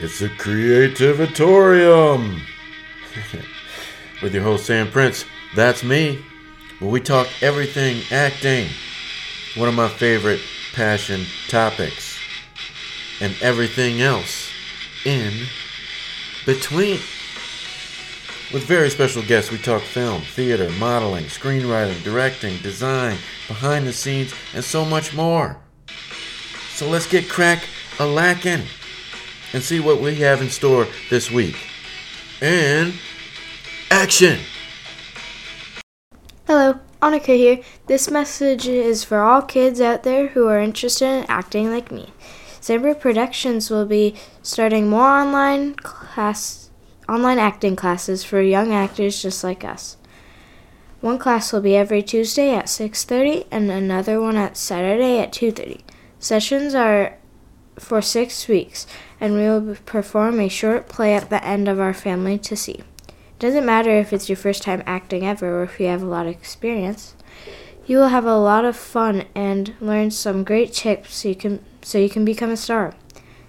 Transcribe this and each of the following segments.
It's a creativatorium with your host Sam Prince. That's me. Where we talk everything acting, one of my favorite passion topics, and everything else in between. With very special guests, we talk film, theater, modeling, screenwriting, directing, design, behind the scenes, and so much more. So let's get crack a lacking and see what we have in store this week. And action! Hello, Annika here. This message is for all kids out there who are interested in acting like me. Samber Productions will be starting more online class online acting classes for young actors just like us. One class will be every Tuesday at 6:30 and another one at Saturday at 2:30. Sessions are for 6 weeks and we will perform a short play at the end of our family to see. It doesn't matter if it's your first time acting ever or if you have a lot of experience. You will have a lot of fun and learn some great tips so you can so you can become a star.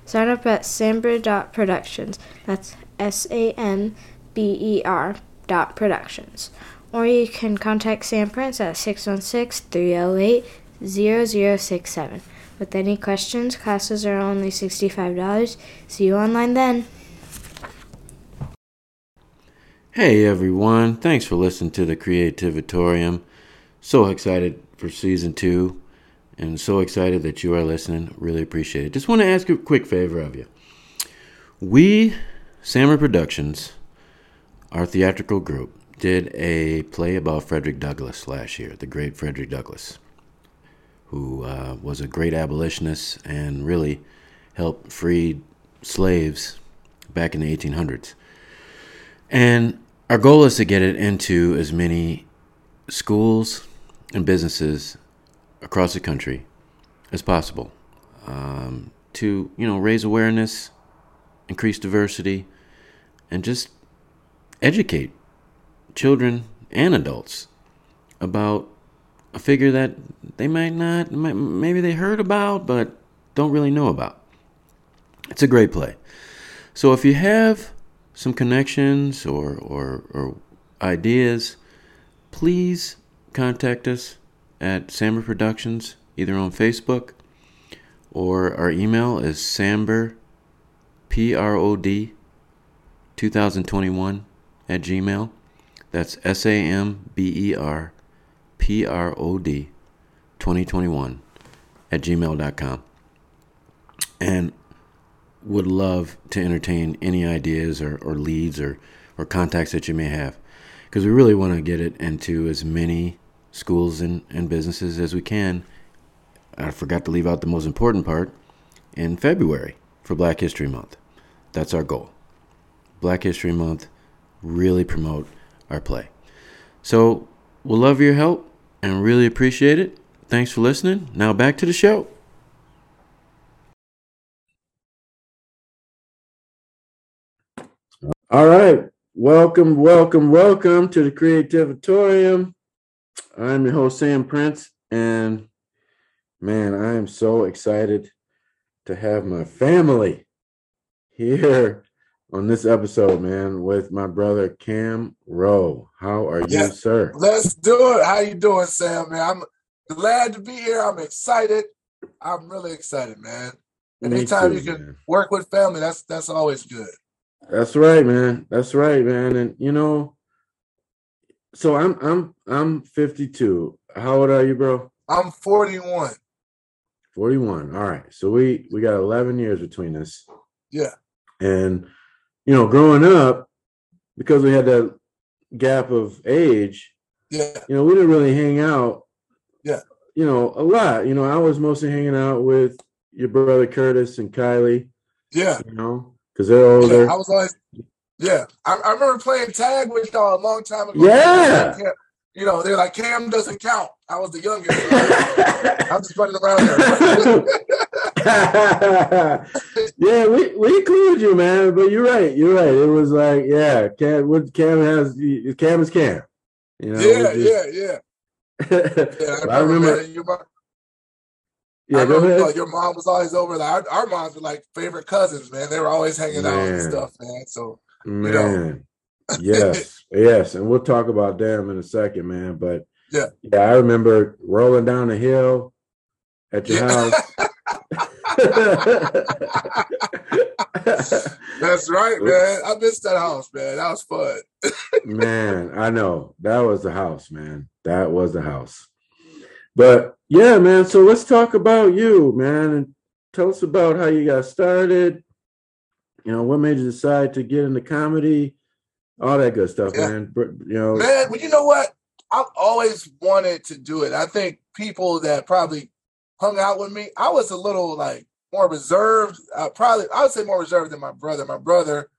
Sign up at samber.productions. That's S A N B E R dot productions. Or you can contact Sam Prince at 616 308 0067. With any questions, classes are only $65. See you online then. Hey everyone, thanks for listening to the Creativatorium. So excited for season two and so excited that you are listening. Really appreciate it. Just want to ask a quick favor of you. We, Samber Productions, our theatrical group, did a play about Frederick Douglass last year, the great Frederick Douglass, who uh, was a great abolitionist and really helped free slaves back in the 1800s. And our goal is to get it into as many schools and businesses across the country as possible um, to you know raise awareness, increase diversity, and just educate children and adults about a figure that they might not maybe they heard about but don't really know about. It's a great play. So if you have some connections or, or, or ideas, please contact us at Samber Productions, either on Facebook or our email is samber, P R O D, 2021 at Gmail. That's S A M B E R, P R O D, 2021 at gmail.com. And would love to entertain any ideas or, or leads or, or contacts that you may have because we really want to get it into as many schools and, and businesses as we can. I forgot to leave out the most important part in February for Black History Month. That's our goal. Black History Month, really promote our play. So we'll love your help and really appreciate it. Thanks for listening. Now back to the show. All right. Welcome, welcome, welcome to the Creativatorium. I'm your host, Sam Prince, and man, I am so excited to have my family here on this episode, man, with my brother Cam Rowe. How are you, sir? Let's do it. How you doing, Sam? Man, I'm glad to be here. I'm excited. I'm really excited, man. Anytime too, you can man. work with family, that's that's always good. That's right, man. That's right, man. And you know, so I'm I'm I'm 52. How old are you, bro? I'm 41. 41. All right. So we we got 11 years between us. Yeah. And you know, growing up, because we had that gap of age, yeah, you know, we didn't really hang out. Yeah. You know, a lot. You know, I was mostly hanging out with your brother Curtis and Kylie. Yeah. You know, because they're older. Yeah, I was always, yeah. I, I, remember playing tag with y'all a long time ago. Yeah. You know, they're like, Cam doesn't count. I was the youngest. So I'm just running around there. yeah, we, we included you, man. But you're right. You're right. It was like, yeah, Cam, what Cam has, Cam is Cam. You know, yeah, just, yeah, yeah, yeah. I, I remember. Yeah, I remember, go ahead. your mom was always over. Like our, our moms were like favorite cousins, man. They were always hanging man. out and stuff, man. So, man, you know. yes, yes, and we'll talk about them in a second, man. But yeah, yeah, I remember rolling down the hill at your yeah. house. That's right, man. I missed that house, man. That was fun. man, I know. That was the house, man. That was the house. But yeah, man. So let's talk about you, man, and tell us about how you got started. You know, what made you decide to get into comedy? All that good stuff, yeah. man. You know, man. Well, you know what? I've always wanted to do it. I think people that probably hung out with me, I was a little like more reserved. Uh, probably, I would say more reserved than my brother. My brother,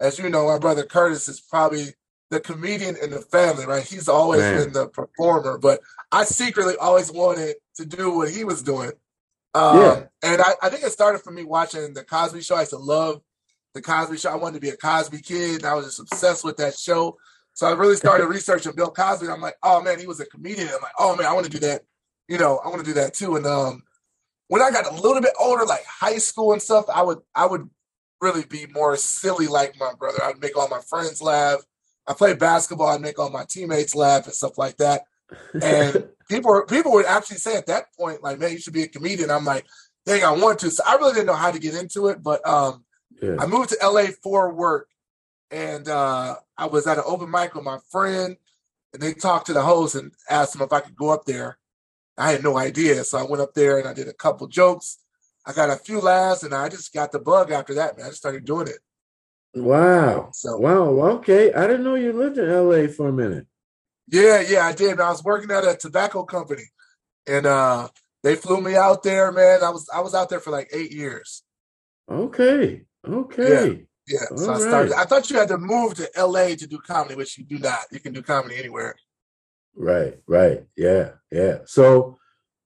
as you know, my brother Curtis is probably the comedian in the family, right? He's always Man. been the performer, but I secretly always wanted to do what he was doing. Um, yeah. And I, I, think it started for me watching the Cosby Show. I used to love the Cosby Show. I wanted to be a Cosby kid. I was just obsessed with that show. So I really started researching Bill Cosby. I'm like, oh man, he was a comedian. I'm like, oh man, I want to do that. You know, I want to do that too. And um, when I got a little bit older, like high school and stuff, I would I would really be more silly like my brother. I'd make all my friends laugh. I played basketball. I'd make all my teammates laugh and stuff like that. And people people would actually say at that point, like, man, you should be a comedian. I'm like, dang, I want to. So I really didn't know how to get into it. But um, yeah. I moved to LA for work. And uh, I was at an open mic with my friend, and they talked to the host and asked him if I could go up there. I had no idea. So I went up there and I did a couple jokes. I got a few laughs, and I just got the bug after that, man. I just started doing it. Wow. So wow. Okay. I didn't know you lived in LA for a minute. Yeah, yeah, I did. I was working at a tobacco company and uh they flew me out there, man. I was I was out there for like eight years. Okay. Okay. Yeah. yeah. So I started. I thought you had to move to LA to do comedy, which you do not. You can do comedy anywhere. Right, right. Yeah, yeah. So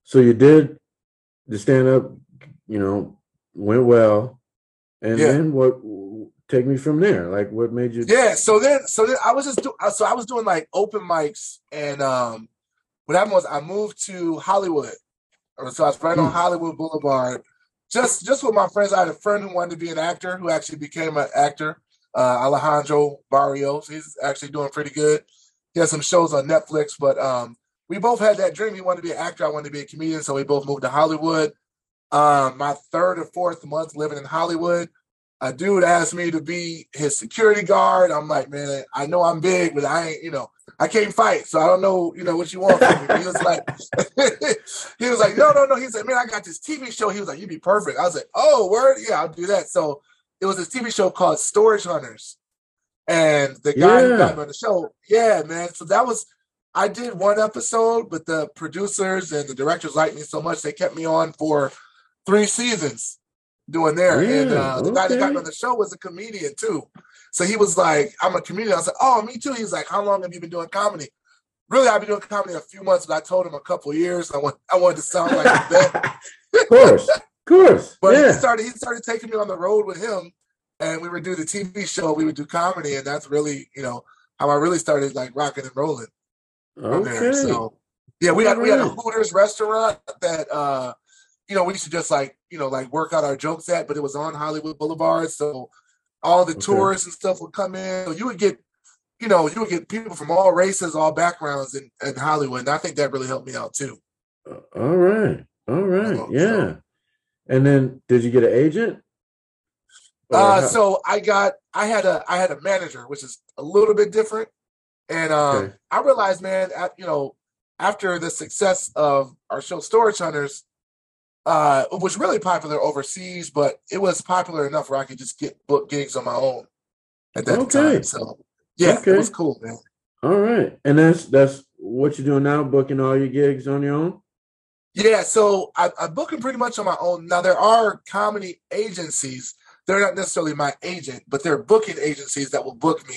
so you did the stand up, you know, went well. And yeah. then what take me from there. Like, what made you? Yeah. So then, so then I was just do, uh, so I was doing like open mics, and um, what happened was I moved to Hollywood. So I was right on hmm. Hollywood Boulevard, just just with my friends. I had a friend who wanted to be an actor, who actually became an actor. Uh, Alejandro Barrios. He's actually doing pretty good. He has some shows on Netflix, but um, we both had that dream. He wanted to be an actor. I wanted to be a comedian, so we both moved to Hollywood. Um, my third or fourth month living in Hollywood, a dude asked me to be his security guard. I'm like, man, I know I'm big, but I ain't, you know, I can't fight, so I don't know, you know, what you want from me. He was like, he was like, no, no, no. He said, man, I got this TV show. He was like, you'd be perfect. I was like, oh, word, yeah, I'll do that. So it was this TV show called Storage Hunters, and the guy yeah. who got me on the show, yeah, man. So that was. I did one episode, but the producers and the directors liked me so much they kept me on for three seasons doing there. Yeah, and uh, the okay. guy that got me on the show was a comedian too. So he was like, I'm a comedian. I was like, oh, me too. He's like, how long have you been doing comedy? Really, I've been doing comedy a few months, but I told him a couple years. I want, I wanted to sound like that. of course, of course. but yeah. he started, he started taking me on the road with him, and we would do the TV show. We would do comedy, and that's really, you know, how I really started like rocking and rolling. Okay. There. So yeah, we had we had a Hooters restaurant that uh you know, we used to just like, you know, like work out our jokes at, but it was on Hollywood Boulevard. So all the okay. tourists and stuff would come in. So you would get, you know, you would get people from all races, all backgrounds in, in Hollywood. And I think that really helped me out too. Uh, all right. All right. yeah. So, and then did you get an agent? Uh, so I got I had a I had a manager, which is a little bit different. And um, okay. I realized, man, at, you know, after the success of our show Storage Hunters, uh, it was really popular overseas, but it was popular enough where I could just get book gigs on my own at that okay. time. So yeah, okay. it was cool, man. All right, and that's that's what you're doing now, booking all your gigs on your own. Yeah, so I, I'm booking pretty much on my own. Now there are comedy agencies. They're not necessarily my agent, but they're booking agencies that will book me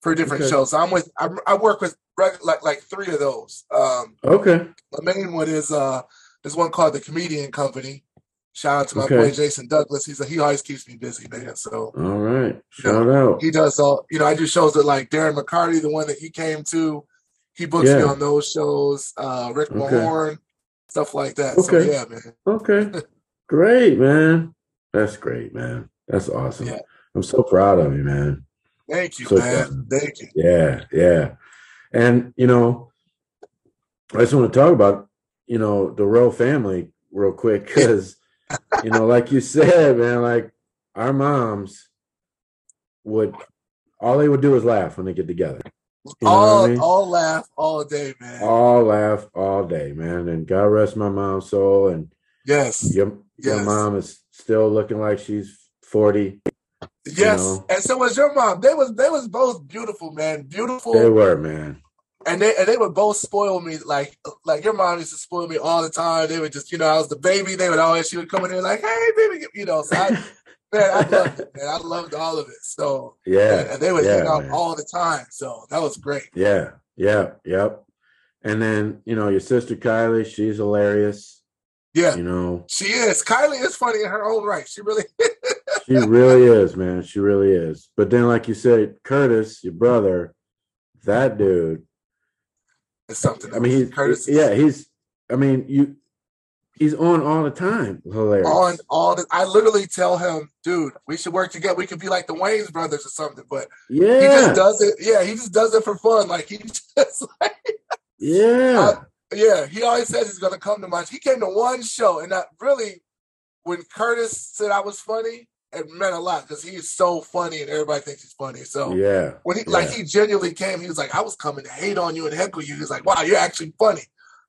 for different okay. shows. So I'm with I, I work with like like three of those. Um, okay. The main one is uh there's one called the Comedian Company. Shout out to my okay. boy Jason Douglas. He's a, he always keeps me busy, man. So all right, shout know, out. He does all. You know, I do shows that like Darren McCarty, the one that he came to. He books yeah. me on those shows. Uh, Rick okay. Mahorn. stuff like that. Okay. So yeah, man. Okay. great, man. That's great, man. That's awesome. Yeah. I'm so proud of you, man. Thank you, so man. Thank you. Yeah, yeah. And you know, I just want to talk about, you know, the royal family real quick because, you know, like you said, man, like our moms would all they would do is laugh when they get together. You know all I mean? all laugh all day, man. All laugh all day, man. And God rest my mom's soul. And yes, your, yes. your mom is still looking like she's 40. Yes, you know? and so was your mom. They was they was both beautiful, man. Beautiful. They were, man. And they and they would both spoil me like like your mom used to spoil me all the time. They would just you know I was the baby. They would always she would come in there like hey baby you know so I man I loved it man I loved all of it so yeah and, and they would yeah, hang out man. all the time so that was great yeah yeah yep and then you know your sister Kylie she's hilarious yeah you know she is Kylie is funny in her own right she really she really is, man. She really is. But then, like you said, Curtis, your brother, that dude. It's something. I mean, he's Curtis. Yeah, he's. I mean, you. He's on all the time. Hilarious. On all the. I literally tell him, dude, we should work together. We could be like the Wayans brothers or something. But yeah, he just does it. Yeah, he just does it for fun. Like he just like. Yeah. I, yeah, he always says he's gonna come to my. He came to one show, and that really, when Curtis said I was funny, it meant a lot because he's so funny and everybody thinks he's funny. So yeah, when he yeah. like he genuinely came, he was like, I was coming to hate on you and heckle you. He's like, Wow, you're actually funny.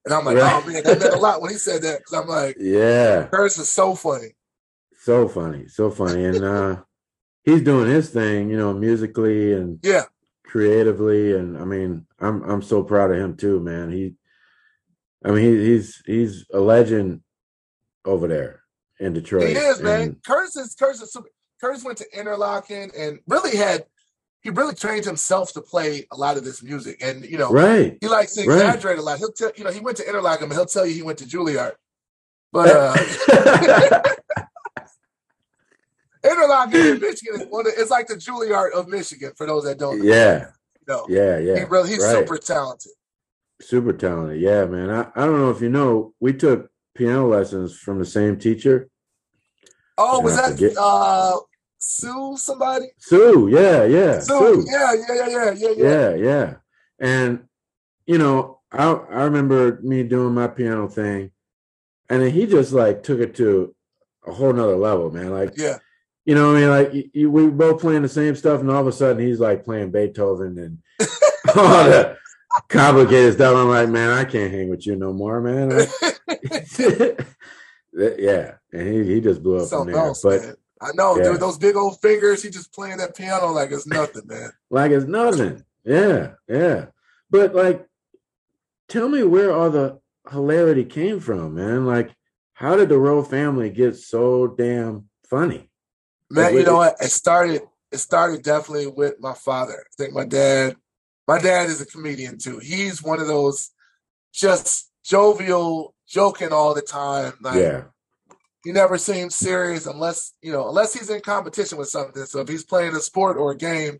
And I'm like, right. oh man, that meant a lot when he said that because I'm like, yeah, Curtis is so funny, so funny, so funny, and uh he's doing his thing, you know, musically and yeah, creatively, and I mean, I'm I'm so proud of him too, man. He, I mean, he, he's he's a legend over there in Detroit. He is, man. And, Curtis is Curtis is super. Curtis went to Interlochen and really had he really trained himself to play a lot of this music. And you know, right. he likes to exaggerate right. a lot. He'll tell you know, he went to Interlochen, but he'll tell you he went to Juilliard. But uh Interlochen in Michigan is one of, it's like the Juilliard of Michigan for those that don't know. Yeah. You know, yeah, yeah. He really he's right. super talented. Super talented. Yeah, man. I, I don't know if you know, we took piano lessons from the same teacher. Oh, was that forget. uh Sue somebody? Sue, yeah, yeah. Sue, Sue. Yeah, yeah, yeah, yeah, yeah, yeah. Yeah, And you know, I I remember me doing my piano thing, and then he just like took it to a whole nother level, man. Like, yeah. You know, I mean, like you, we both playing the same stuff, and all of a sudden he's like playing Beethoven and all the complicated stuff. I'm like, man, I can't hang with you no more, man. yeah, and he, he just blew up Something from there. Else, but man. I know, yeah. dude, those big old fingers, he just playing that piano like it's nothing, man. like it's nothing. Yeah, yeah. But like, tell me where all the hilarity came from, man. Like, how did the Rowe family get so damn funny? Man, like, you know what? It started. It started definitely with my father. I think my dad. My dad is a comedian too. He's one of those just jovial joking all the time. Like, yeah. He never seems serious unless, you know, unless he's in competition with something. So if he's playing a sport or a game,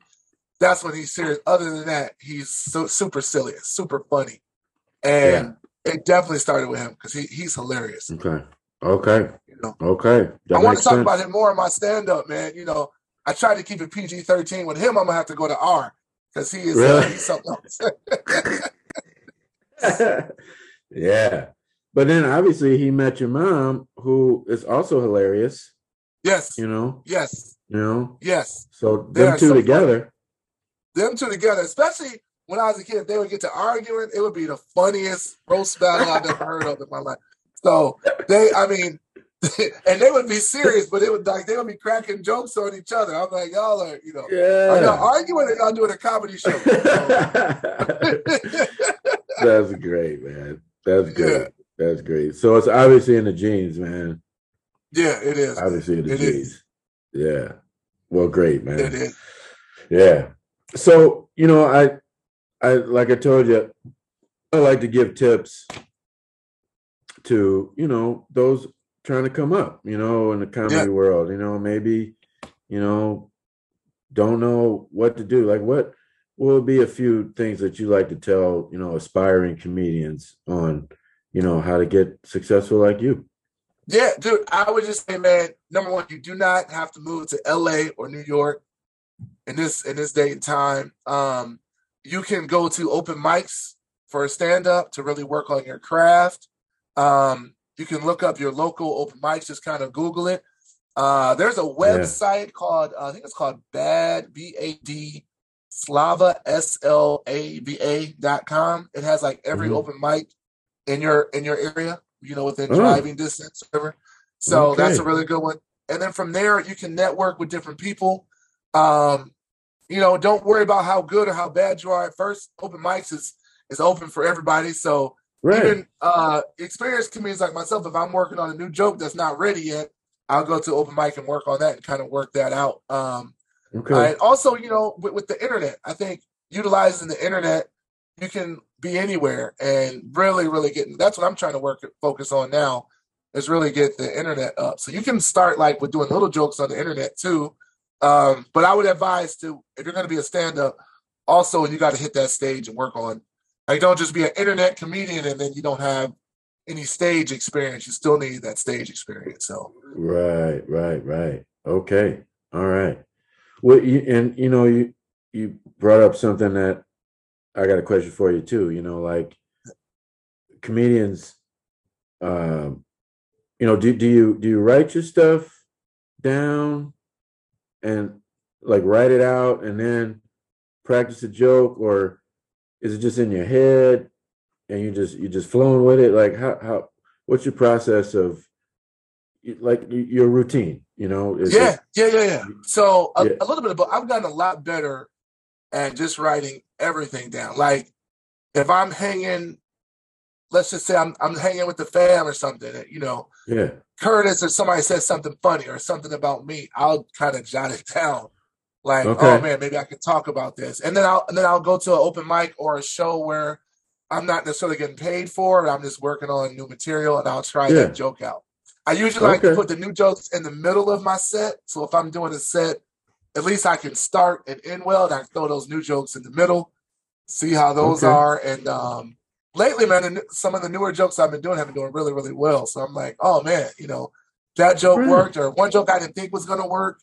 that's when he's serious. Other than that, he's so super silly, super funny. And yeah. it definitely started with him because he, he's hilarious. Okay. Okay. You know, okay. That I want to talk sense. about him more in my stand up, man. You know, I tried to keep it PG 13. With him, I'm going to have to go to R because he is uh, really? uh, something else. yeah. But then obviously he met your mom, who is also hilarious. Yes. You know? Yes. You know? Yes. So them two so together. Funny. Them two together, especially when I was a kid, they would get to arguing. It would be the funniest roast battle I've ever heard of in my life. So they, I mean, and they would be serious, but it would like they would be cracking jokes on each other. I'm like, y'all are, you know, yeah. are y'all arguing or y'all doing a comedy show? That's great, man. That's great. Yeah. That's great. So it's obviously in the genes, man. Yeah, it is. Obviously in the it genes. Is. Yeah. Well, great, man. It is. Yeah. So, you know, I I like I told you, I like to give tips to, you know, those trying to come up, you know, in the comedy yeah. world. You know, maybe, you know, don't know what to do. Like what will be a few things that you like to tell, you know, aspiring comedians on you know, how to get successful like you. Yeah, dude, I would just say, man, number one, you do not have to move to LA or New York in this in this day and time. Um, you can go to open mics for a stand-up to really work on your craft. Um, you can look up your local open mics, just kind of Google it. Uh, there's a website yeah. called uh, I think it's called Bad B A D Slava S L A V A dot com. It has like every mm-hmm. open mic in your in your area, you know, within oh. driving distance, whatever. So okay. that's a really good one. And then from there, you can network with different people. Um, you know, don't worry about how good or how bad you are at first. Open mics is is open for everybody. So right. even uh experienced comedians like myself, if I'm working on a new joke that's not ready yet, I'll go to open mic and work on that and kind of work that out. Um okay. and also, you know, with, with the internet, I think utilizing the internet, you can be anywhere and really, really getting that's what I'm trying to work focus on now is really get the internet up. So you can start like with doing little jokes on the internet too um, but I would advise to if you're going to be a stand-up, also you got to hit that stage and work on. Like, don't just be an internet comedian and then you don't have any stage experience. You still need that stage experience. So right, right, right. Okay, all right. Well, you, and you know, you you brought up something that I got a question for you too. You know, like comedians, um, you know, do do you do you write your stuff down? and like write it out and then practice a joke or is it just in your head and you just you just flowing with it like how how what's your process of like your routine you know yeah yeah yeah yeah so a, yeah. a little bit but i've gotten a lot better at just writing everything down like if i'm hanging let's just say I'm I'm hanging with the fam or something, you know. Yeah. Curtis or somebody says something funny or something about me, I'll kind of jot it down. Like, okay. oh man, maybe I could talk about this. And then I'll and then I'll go to an open mic or a show where I'm not necessarily getting paid for it. I'm just working on new material and I'll try yeah. that joke out. I usually okay. like to put the new jokes in the middle of my set. So if I'm doing a set, at least I can start and end well, and I throw those new jokes in the middle, see how those okay. are, and um, lately, man, some of the newer jokes I've been doing have been doing really, really well. So I'm like, oh man, you know, that joke right. worked, or one joke I didn't think was gonna work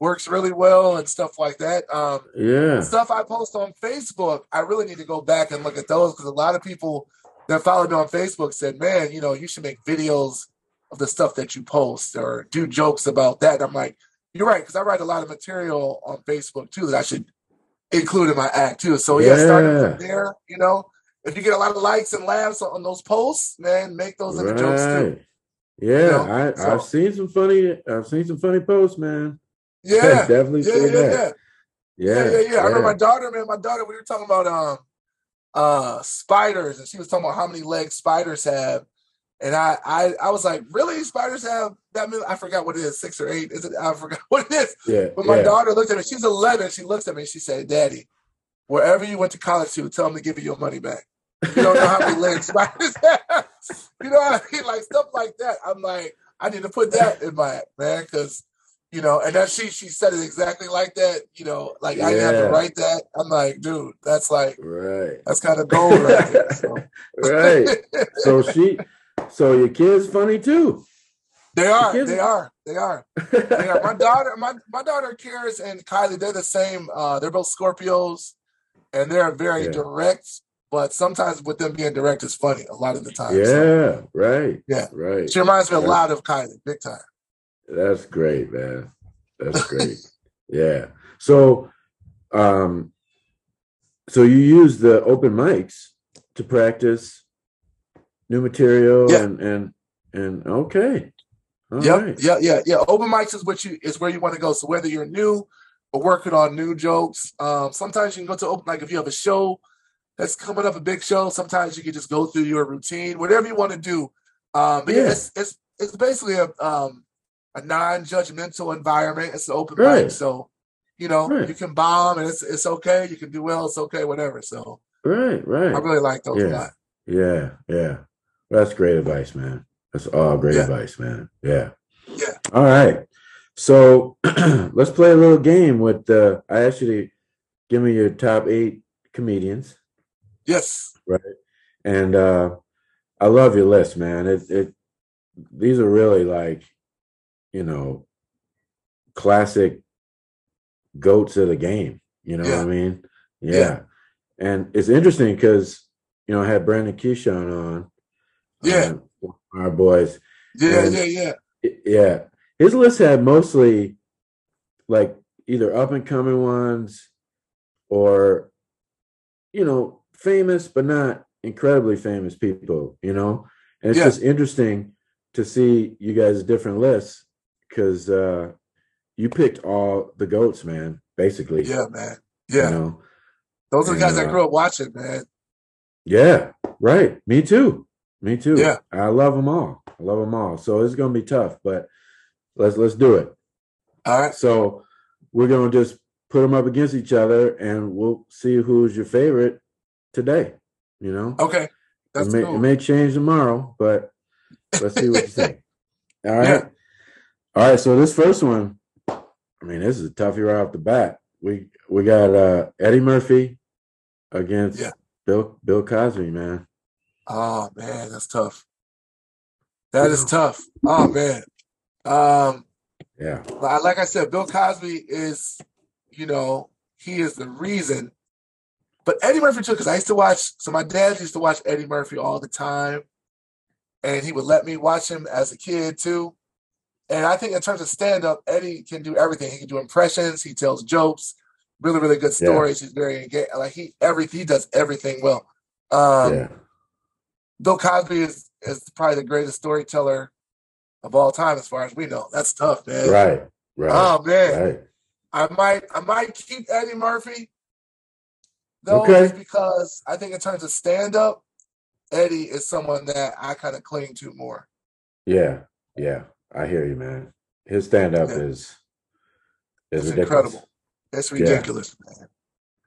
works really well and stuff like that. Um, yeah, stuff I post on Facebook, I really need to go back and look at those because a lot of people that followed me on Facebook said, man, you know, you should make videos of the stuff that you post or do jokes about that. And I'm like, you're right, because I write a lot of material on Facebook too that I should include in my act too. So yeah, yeah starting from there, you know, if you get a lot of likes and laughs on those posts, man, make those right. in the jokes too. Yeah, you know? I, so, I've seen some funny. I've seen some funny posts, man. Yeah, definitely yeah, yeah, that. Yeah. yeah, yeah, yeah, yeah. I remember my daughter, man. My daughter, we were talking about um, uh, spiders, and she was talking about how many legs spiders have, and I, I, I was like, really, spiders have that many? I forgot what it is, six or eight. Is it? I forgot what it is. Yeah. But my yeah. daughter looked at me. She's eleven. She looks at me. She said, "Daddy, wherever you went to college to, tell them to give you your money back." You don't know how many legs spiders have. You know what I mean? Like stuff like that. I'm like, I need to put that in my man, because you know, and then she she said it exactly like that. You know, like yeah. I have to write that. I'm like, dude, that's like right. That's kind of gold right there. So. right. So she, so your kids funny too. They are. They are. They are. They are. My daughter, my my daughter, Karis and Kylie, they're the same. Uh, they're both Scorpios, and they're very yeah. direct but sometimes with them being direct is funny a lot of the time. Yeah, so, right. Yeah, right. She reminds me a lot of Kylie, big time. That's great, man. That's great. yeah. So, um, so you use the open mics to practice new material yeah. and and and okay. All yep, right. yeah, yeah, yeah. Open mics is what you is where you want to go. So whether you're new or working on new jokes, um, sometimes you can go to open like if you have a show that's coming up a big show. Sometimes you can just go through your routine, whatever you want to do. Um, but yeah, yeah it's, it's it's basically a um, a non-judgmental environment. It's an open right. mic, so you know right. you can bomb and it's it's okay. You can do well, it's okay, whatever. So right, right. I really like those yeah. a lot. Yeah, yeah. That's great advice, man. That's all great yeah. advice, man. Yeah. Yeah. All right. So let's play a little game with uh I asked you to give me your top eight comedians. Yes. Right. And uh I love your list, man. It it these are really like, you know, classic goats of the game. You know Yeah. what I mean? Yeah. Yeah. And it's interesting because you know I had Brandon Keyshawn on. Yeah. um, our boys. Yeah, And- yeah, yeah. Yeah. His list had mostly like either up and coming ones or you know, famous but not incredibly famous people, you know? And it's Yeah. just interesting to see you guys' different lists because uh you picked all the goats, man, basically. Yeah, man. You Yeah. know? Those are the guys And, I uh, grew up watching, man. Yeah, right. Me too. Me too. Yeah. I love them all. I love them all. So it's gonna be tough, but let's let's do it. All right. So we're gonna just put them up against each other, and we'll see who's your favorite today. You know, Okay. That's it may, cool. it may change tomorrow, but let's see what you think. All right, Yeah. All right. So this first one, I mean, this is a toughie right off the bat. We we got uh, Eddie Murphy against Yeah. Bill Bill Cosby, man. Oh man, that's tough. That is tough. Oh man. Um, Yeah, li- like I said, Bill Cosby is, you know, he is the reason. But Eddie Murphy too, because I used to watch. So my dad used to watch Eddie Murphy all the time, and he would let me watch him as a kid too. And I think in terms of stand up, Eddie can do everything. He can do impressions. He tells jokes, really, really good Yeah. stories. He's very engaged. Like he every he does everything well. Um, yeah, Bill Cosby is is probably the greatest storyteller of all time, as far as we know. That's tough, man. right, right, Oh man, right. I might I might keep Eddie Murphy though, Okay. just because I think in terms of stand up, Eddie is someone that I kind of cling to more. Yeah, yeah, I hear you, man. His stand up Yeah. is is It's ridiculous. incredible. It's Yeah. ridiculous, man.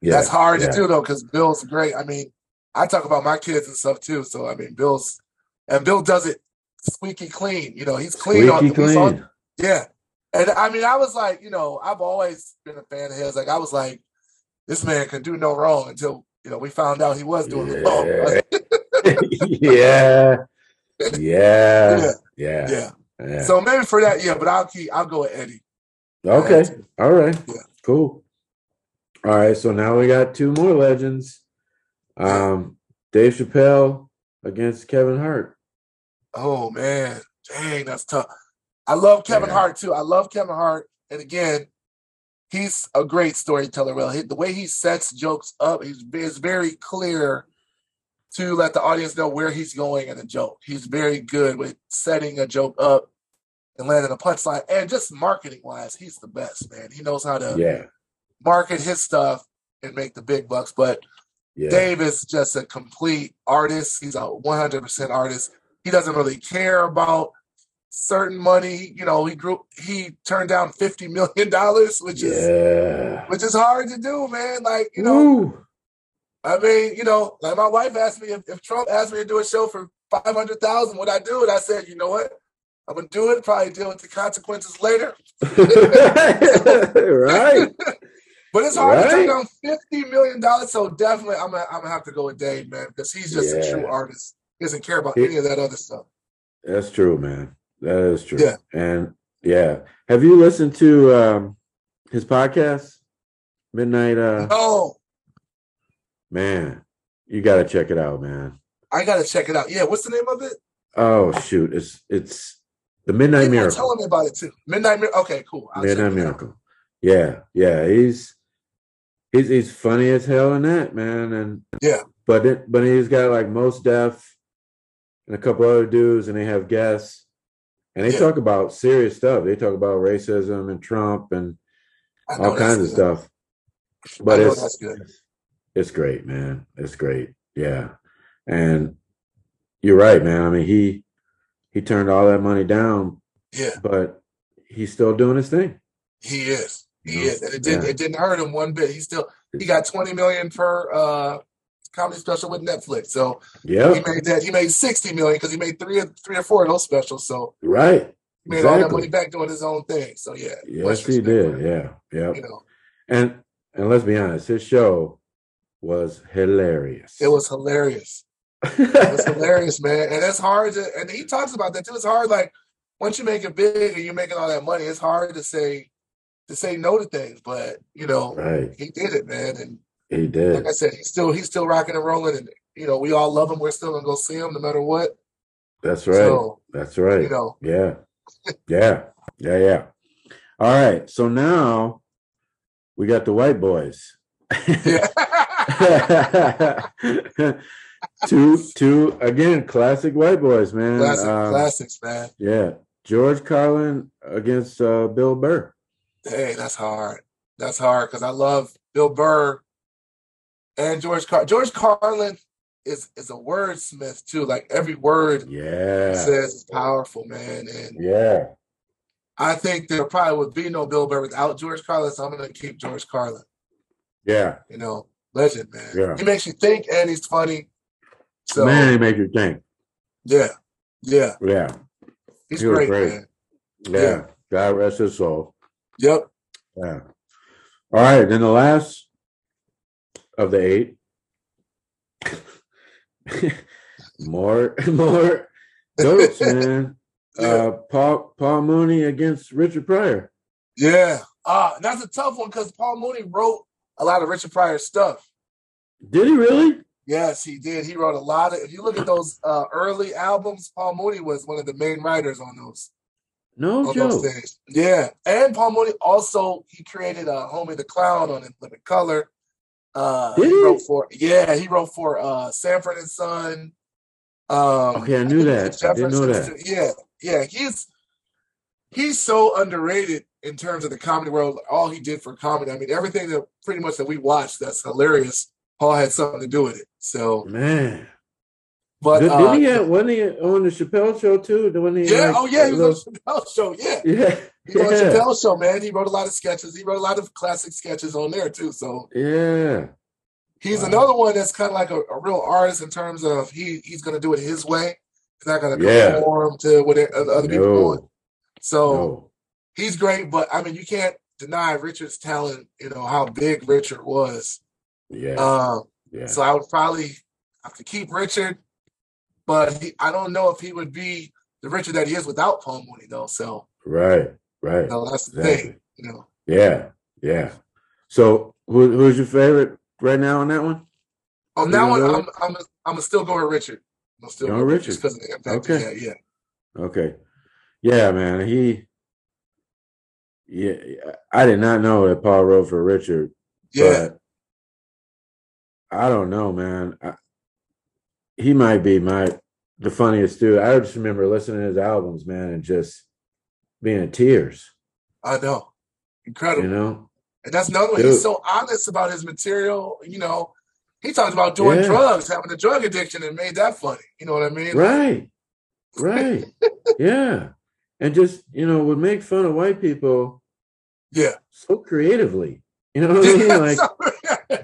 Yeah, That's hard yeah. to do though, because Bill's great. I mean, I talk about my kids and stuff too. So I mean, Bill's and Bill does it squeaky clean. You know, he's clean on, Squeaky on clean. Yeah. And I mean, I was like, you know, I've always been a fan of his. Like, I was like, this man can do no wrong until, you know, we found out he was doing wrong. Yeah. yeah, yeah, Yeah. yeah, yeah. So maybe for that, yeah, but I'll keep, I'll go with Eddie. okay, all right, Yeah. cool. All right, so now we got two more legends. Um, Dave Chappelle against Kevin Hart. Oh, man. Dang, that's tough. I love Kevin Yeah. Hart too. I love Kevin Hart. And again, he's a great storyteller. Well, he, the way he sets jokes up, he's is very clear to let the audience know where he's going in a joke. He's very good with setting a joke up and landing a punchline. And just marketing wise, he's the best, man. He knows how to Yeah, market his stuff and make the big bucks. But yeah, Dave is just a complete artist. He's a 100% artist. He doesn't really care about certain money. You know, he grew he turned down 50 million dollars, which is which is hard to do, man. Like, you know, Woo. I mean, you know, like my wife asked me if, if Trump asked me to do a show for 500,000, would I do it? I said, you know what? I'm going to do it, probably deal with the consequences later. right. But it's hard to turn Right. down fifty million dollars. So definitely, I'm gonna, I'm gonna have to go with Dave, man, because he's just a true artist. He doesn't care about any of that other stuff. That's true, man. That is true. Yeah. And yeah. Have you listened to um his podcast? Midnight uh No, man. You gotta check it out, man. I gotta check it out. Yeah, what's the name of it? Oh shoot. It's it's the Midnight People Miracle. telling me about it too. Midnight Miracle. Okay, cool. I'll Midnight. Miracle. Yeah, yeah. He's he's he's funny as hell in that, man. And Yeah. but it, but he's got like Mos Def and a couple other dudes and they have guests. And they Yeah. talk about serious stuff. They talk about racism and Trump and all kinds of stuff. But it's that's good. It's great, man. It's great. Yeah. And you're right, man. I mean, he he turned all that money down, Yeah, but he's still doing his thing. he is. He You know? is, and it didn't Yeah. it didn't hurt him one bit. He still he got twenty million per uh comedy special with Netflix. So yeah, he made that. He made sixty million because he made three or three or four of those specials. So Right. he made all that money back doing his own thing. So yeah, Yes, he did. Yeah, Yeah. You know, And and let's be honest, his show was hilarious. it was hilarious. It's hilarious, man. And it's hard to and he talks about that too. It's hard like once you make it big and you're making all that money, it's hard to say to say no to things. But you know, right. he did it, man. And He did. like I said, he's still he's still rocking and rolling and you know, we all love him. We're still gonna go see him no matter what. That's right. So, That's right. you know, Yeah. Yeah. Yeah. Yeah. All right. So now we got the white boys. yeah. two, two again, classic white boys, man. Classic, Um, classics, man. Yeah. George Carlin against uh, Bill Burr. Hey, that's hard. That's hard because I love Bill Burr and George Car- George Carlin is is a wordsmith too. Like every word Yeah. says is powerful, man. And Yeah. I think there probably would be no Bill Burr without George Carlin, so I'm gonna keep George Carlin. Yeah. You know, legend, man. Yeah. He makes you think and he's funny. So Man, he make you think. yeah, yeah, Yeah. he's He great, great. man. Yeah. Yeah. God rest his soul. Yep. Yeah. All right. Then the last of the eight. more, more goats, man. Yeah. Uh, Paul Paul Mooney against Richard Pryor. Yeah. Uh, that's a tough one because Paul Mooney wrote a lot of Richard Pryor stuff. Did he really? Yes, he did. He wrote a lot of. If you look at those uh, early albums, Paul Mooney was one of the main writers on those No on joke. those. Yeah, and Paul Mooney also he created uh, Homie the Clown on In Living Color. Uh, Did he he? wrote for yeah, he wrote for uh, Sanford and Son. Um, Okay, I knew that. I didn't know Jefferson- Yeah, yeah, he's he's so underrated in terms of the comedy world. All he did for comedy, I mean, everything that pretty much that we watched that's hilarious. Paul had something to do with it. So, Man. but Did, uh, he have, wasn't he on the Chappelle show too? Wasn't he yeah, like oh yeah, he was on the Chappelle show. Yeah, yeah. he was on the Chappelle show, man. He wrote a lot of sketches. He wrote a lot of classic sketches on there too. So Yeah. he's Wow. another one that's kind of like a, a real artist in terms of he he's going to do it his way. He's not going to Yeah. conform to what other other people No. want. So. No. He's great, but I mean, you can't deny Richard's talent. You know how big Richard was. Yeah. Um, yeah. so I would probably have to keep Richard, but he, I don't know if he would be the Richard that he is without Paul Mooney, though. So Right. Right. you know, that's the Exactly. thing. You know, Yeah. Yeah. So who, who's your favorite right now on that one? on that one, I'm I'm I'm gonna still go with Richard. I'm still Go go with with just because of the impact. Okay. Yeah, yeah, Okay. Yeah, man. He yeah, I did not know that Paul wrote for Richard, yeah. but I don't know, man. I, he might be my the funniest dude. I just remember listening to his albums, man, and just being in tears. I know, incredible. You know? And that's another one. He's so honest about his material. You know, he talks about doing Yeah. drugs, having a drug addiction, and made that funny. You know what I mean? Right. Right. yeah. And just, you know, would make fun of white people Yeah. so creatively. You know what I mean? Like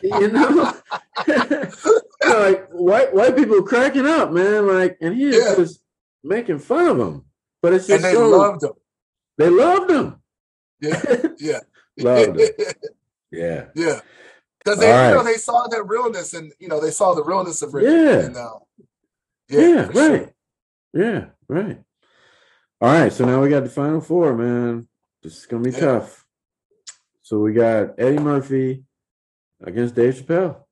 you know, you know, like white white people cracking up, man. Like, and he is Yeah. just making fun of them. But it's and just they so loved him. they loved him. Yeah, yeah, Loved them. Yeah, yeah. Because they, All you know, they saw their realness, and you know, they saw the realness of Richard. Yeah. And, uh, yeah, sure. right. Yeah, right. All right, so now we got the final four, man. This is gonna be Yeah. tough. So we got Eddie Murphy against Dave Chappelle.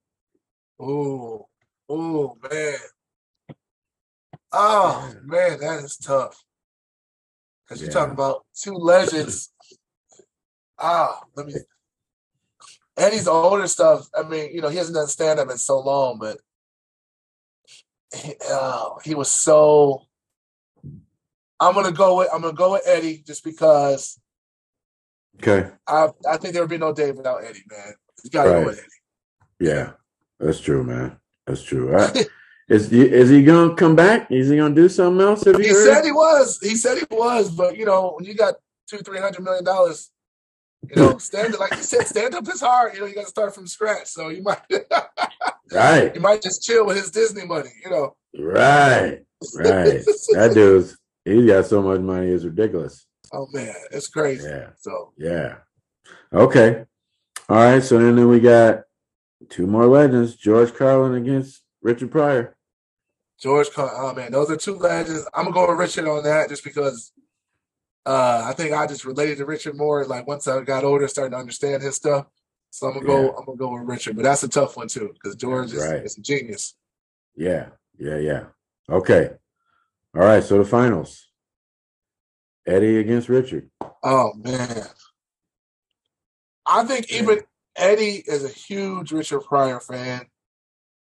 Oh, oh man. Oh man, that is tough. Because you're talking about two legends. Ah, let me. Eddie's older stuff. I mean, you know, he hasn't done stand up in so long, but he, oh, he was so. I'm gonna go with I'm gonna go with Eddie just because Okay. I I think there would be no Dave without Eddie, man. You gotta Right. go with Eddie. Yeah, that's true, man. That's true. I, is he, is he gonna come back? Is he gonna do something else? Have you He heard? said he was. He said he was, but you know, when you got two, three hundred million dollars, you know, stand like you said, stand up is hard. You know, you got to start from scratch. So you might, right, you might just chill with his Disney money. You know, right, right. That dude's he got so much money, it's ridiculous. oh man, it's crazy. Yeah, So yeah. Okay. All right. So then, then we got two more legends: George Carlin against Richard Pryor. George, Carlin. oh man, those are two legends. I'm gonna go with Richard on that just because uh, I think I just related to Richard more. Like once I got older, starting to understand his stuff. So I'm gonna Yeah. go. I'm gonna go with Richard, but that's a tough one too because George is, Right. is a genius. Yeah, yeah, yeah. Okay. All right. So the finals. Eddie against Richard. Oh man, I think even Eddie is a huge Richard Pryor fan,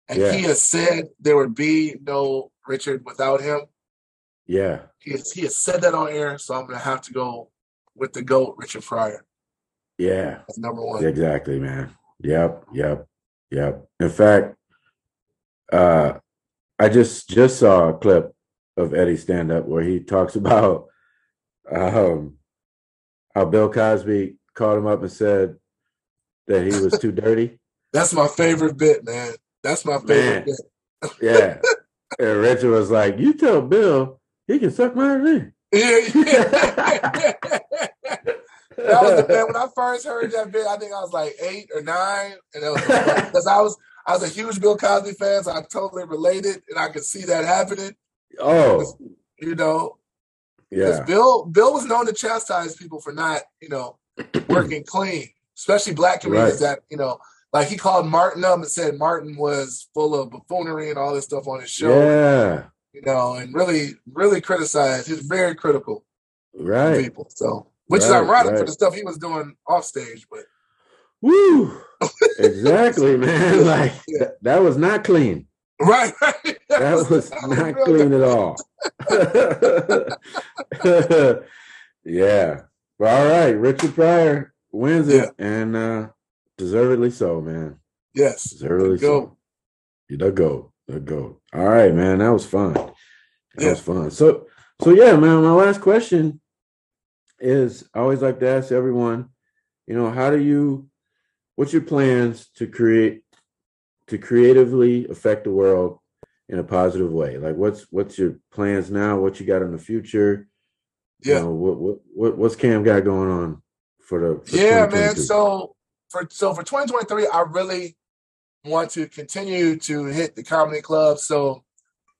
and Yeah. he has said there would be no Richard without him. Yeah. He has, he has said that on air, so I'm gonna have to go with the goat Richard Pryor Yeah. as number one. Exactly, man. Yep, yep, yep. In fact, uh, I just just saw a clip of Eddie stand up where he talks about um, how Bill Cosby called him up and said that he was too dirty. That's my favorite bit, man. That's my favorite Man. bit. Yeah, and Richard was like, "You tell Bill he can suck my dick." Yeah, yeah. that was the bit when I first heard that bit. I think I was like eight or nine, and it was because I was I was a huge Bill Cosby fan, so I totally related, and I could see that happening. Oh, You know, yeah, Bill Bill was known to chastise people for not, you know, working clean, especially black comedians. Right. That you know, like he called Martin up and said Martin was full of buffoonery and all this stuff on his show. yeah, You know, and really, really criticized. He's very critical right. people. So, which is Right, ironic for the stuff he was doing off stage. But Woo! Exactly, man. Like Yeah. that was not clean. Right. That was not clean at all. yeah. But all right, Richard Pryor wins it, and uh deservedly so, man. Yes. Deservedly Go. so. You the go, the go. All right, man. That was fun. That Yeah. was fun. So, so yeah, man. My last question is: I always like to ask everyone, you know, how do you, what's your plans to create, to creatively affect the world in a positive way? Like, what's what's your plans now? What you got in the future? You Yeah. know, what what what what's Cam got going on for the? For Yeah, man. So for so for 2023, I really want to continue to hit the comedy clubs. So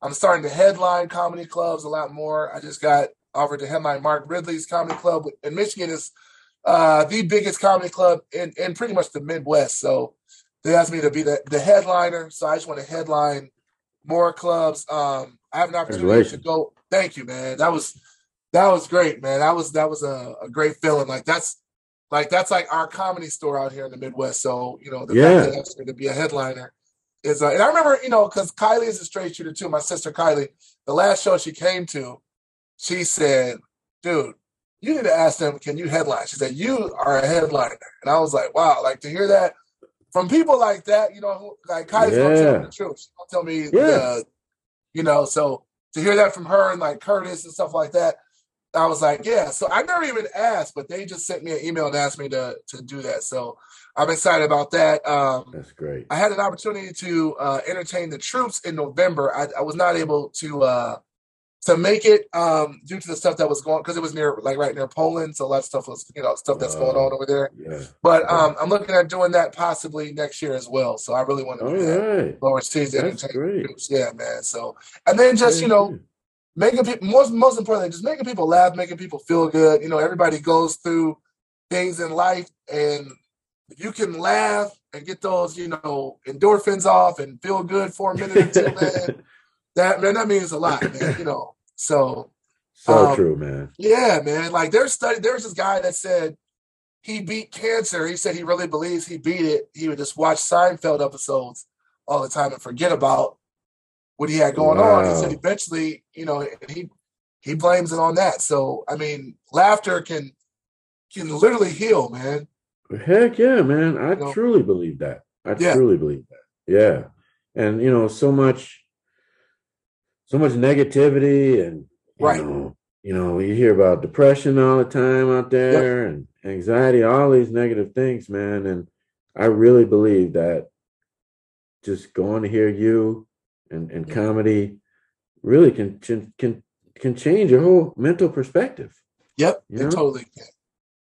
I'm starting to headline comedy clubs a lot more. I just got offered to headline Mark Ridley's comedy club in Michigan is uh, the biggest comedy club in, in pretty much the Midwest. So they asked me to be the, the headliner. So I just want to headline more clubs. Um, I have an opportunity to go. Thank you, man. That was that was great, man. That was that was a, a great feeling. Like that's like that's like our comedy store out here in the Midwest. So you know the Yeah. fact that actually to be a headliner is. Uh, and I remember you know because Kylie is a straight shooter too. My sister Kylie, the last show she came to, she said, "Dude, you need to ask them, can you headline?" She said, "You are a headliner," and I was like, "Wow!" Like to hear that from people like that, you know, who, like Kylie's gonna tell me the truth. She's gonna tell me Yeah. the, you know, so to hear that from her and like Curtis and stuff like that, I was like, yeah. So I never even asked, but they just sent me an email and asked me to to do that. So I'm excited about that. Um, That's great. I had an opportunity to uh, entertain the troops in November. I, I was not able to uh, to make it um, due to the stuff that was going because it was near like right near Poland, so a lot of stuff was you know stuff that's going Oh. on over there. Yeah. But um, I'm looking at doing that possibly next year as well. So I really want to do that right. overseas to That's great. Yeah, man. So and then just you know making people most most importantly just making people laugh making people feel good you know everybody goes through things in life and you can laugh and get those you know endorphins off and feel good for a minute or two man that man that means a lot man you know so so um, true, man. yeah man like there's study there's this guy that said he beat cancer he said he really believes he beat it he would just watch seinfeld episodes all the time and forget about what he had going on. He said eventually, you know, he he blames it on that. So I mean, laughter can can literally heal, man. Heck yeah, man. I You know? truly believe that. I Yeah. truly believe that. Yeah. And you know, so much so much negativity and you Right. know, you know, you hear about depression all the time out there and anxiety, all these negative things, man. And I really believe that just going to hear you and, and comedy really can can can change your whole mental perspective. Yep, You know? totally can.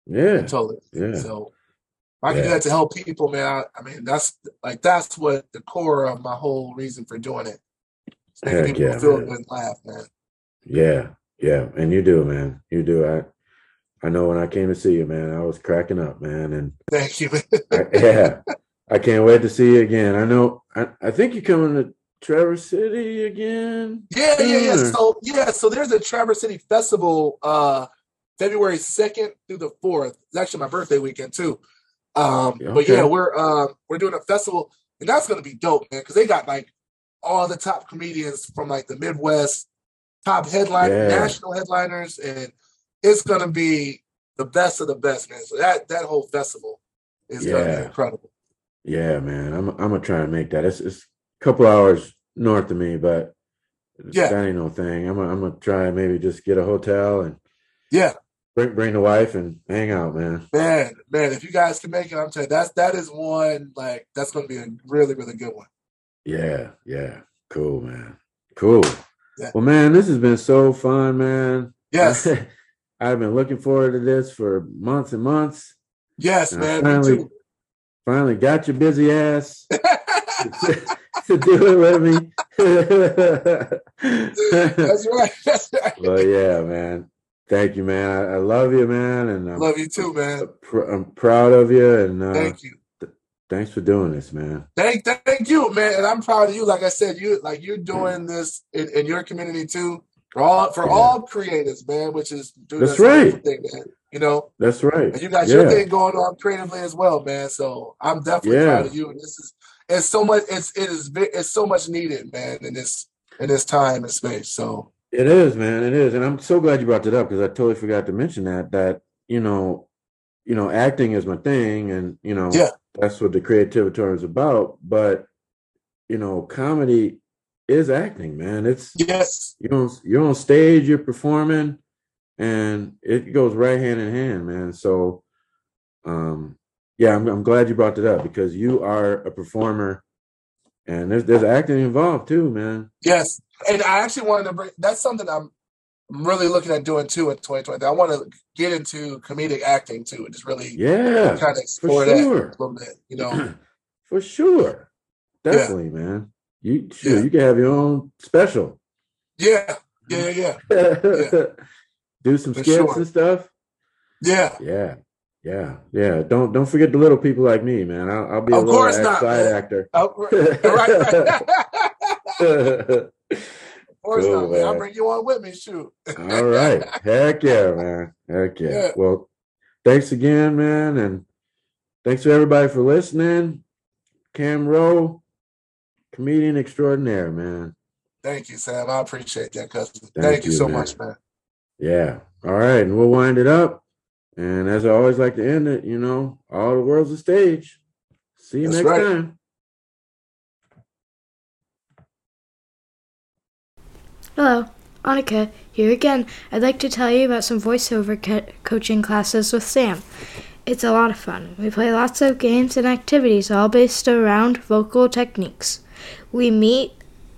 Yeah. It totally. can. Yeah. So I can do that to help people, man. I, I mean, that's like that's what the core of my whole reason for doing it. Heck people yeah, feel man. good laugh, man. Yeah, yeah, and you do, man. You do. I I know when I came to see you, man, I was cracking up, man, and Thank you. I, yeah, I can't wait to see you again. I know. I, I think you're coming to Traverse City again. Yeah, yeah, yeah. or- So yeah, so there's a Traverse City Festival uh February 2nd through the 4th. It's actually my birthday weekend too. Um but yeah, we're uh we're doing a festival and that's gonna be dope, man, because they got like all the top comedians from like the Midwest, top headline Yeah. national headliners, and it's gonna be the best of the best, man. So that that whole festival is gonna be incredible. Yeah, man. I'm I'm gonna try and make that. It's it's a couple hours north of me, but Yeah. that ain't no thing. I'm gonna, I'm gonna try and maybe just get a hotel and Yeah, bring bring the wife and hang out, man. man, man. If you guys can make it, I'm telling you, that's that is one like that's gonna be a really, really good one. Yeah, yeah. Cool, man. Cool. Yeah. Well, man, this has been so fun, man. Yes. I've been looking forward to this for months and months. Yes, And I man. finally, Me too. finally got your busy ass to, to do it with me. That's right. That's right. well, yeah, man. Thank you, man. I, I love you, man, and I'm, Love you too, man. pr- I'm proud of you. And uh, Thank you. Thanks for doing this, man. Thank, thank you, man. And I'm proud of you. Like I said, you like you're doing this in, in your community too. For all for Yeah. all creators, man, which is dude, That's beautiful right. Thing, man. You know, That's right. and you got your thing going on creatively as well, man. So I'm definitely Yeah. proud of you. And this is it's so much. It's it is it's so much needed, man, in this in this time and space. So It is, man. It is, and I'm so glad you brought that up because I totally forgot to mention that. That you know, you know, acting is my thing, and you know, Yeah. That's what the creativity is about. But you know, comedy is acting, man. It's yes, you're on, you're on stage, you're performing, and it goes right hand in hand, man. So, um, yeah, I'm, I'm glad you brought that up because you are a performer, and there's there's acting involved too, man. yes. And I actually wanted to bring. That's something I'm I'm really looking at doing too in 2020. I want to get into comedic acting too, and just really Yeah, kind of for explore that a little bit. You know, For sure. Definitely, man. You sure Yeah. you can have your own special. yeah, yeah, yeah, Do some For skits sure. and stuff. yeah. Yeah. Yeah. Yeah. Don't don't forget the little people like me, man. I'll, I'll be a Of little act- not, side man. actor. Oh, right, right. course Cool, not. I'll bring you on with me. Shoot. All right. Heck yeah, man. Heck yeah. Yeah. Well, thanks again, man. And thanks to everybody for listening. Cam Rowe, comedian extraordinaire, man. Thank you, Sam. I appreciate that, cousin. Thank, Thank you you, so man. much, man. Yeah. All right. And we'll wind it up. And as I always like to end it, you know, all the world's a stage. See you That's next right. time. Hello, Annika here again. I'd like to tell you about some voiceover co- coaching classes with Sam. It's a lot of fun. We play lots of games and activities, all based around vocal techniques. We meet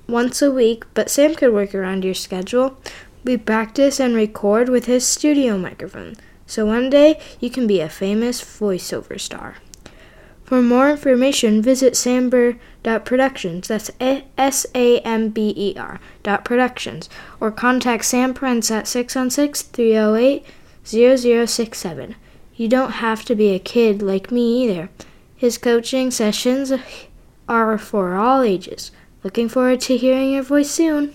once a week, but Sam could work around your schedule. We practice and record with his studio microphone, so one day you can be a famous voiceover star. For more information, visit samber.productions. That's S A M B E R dot productions. Or contact Sam Prince at 616 308 0067. You don't have to be a kid like me either. His coaching sessions are for all ages. Looking forward to hearing your voice soon.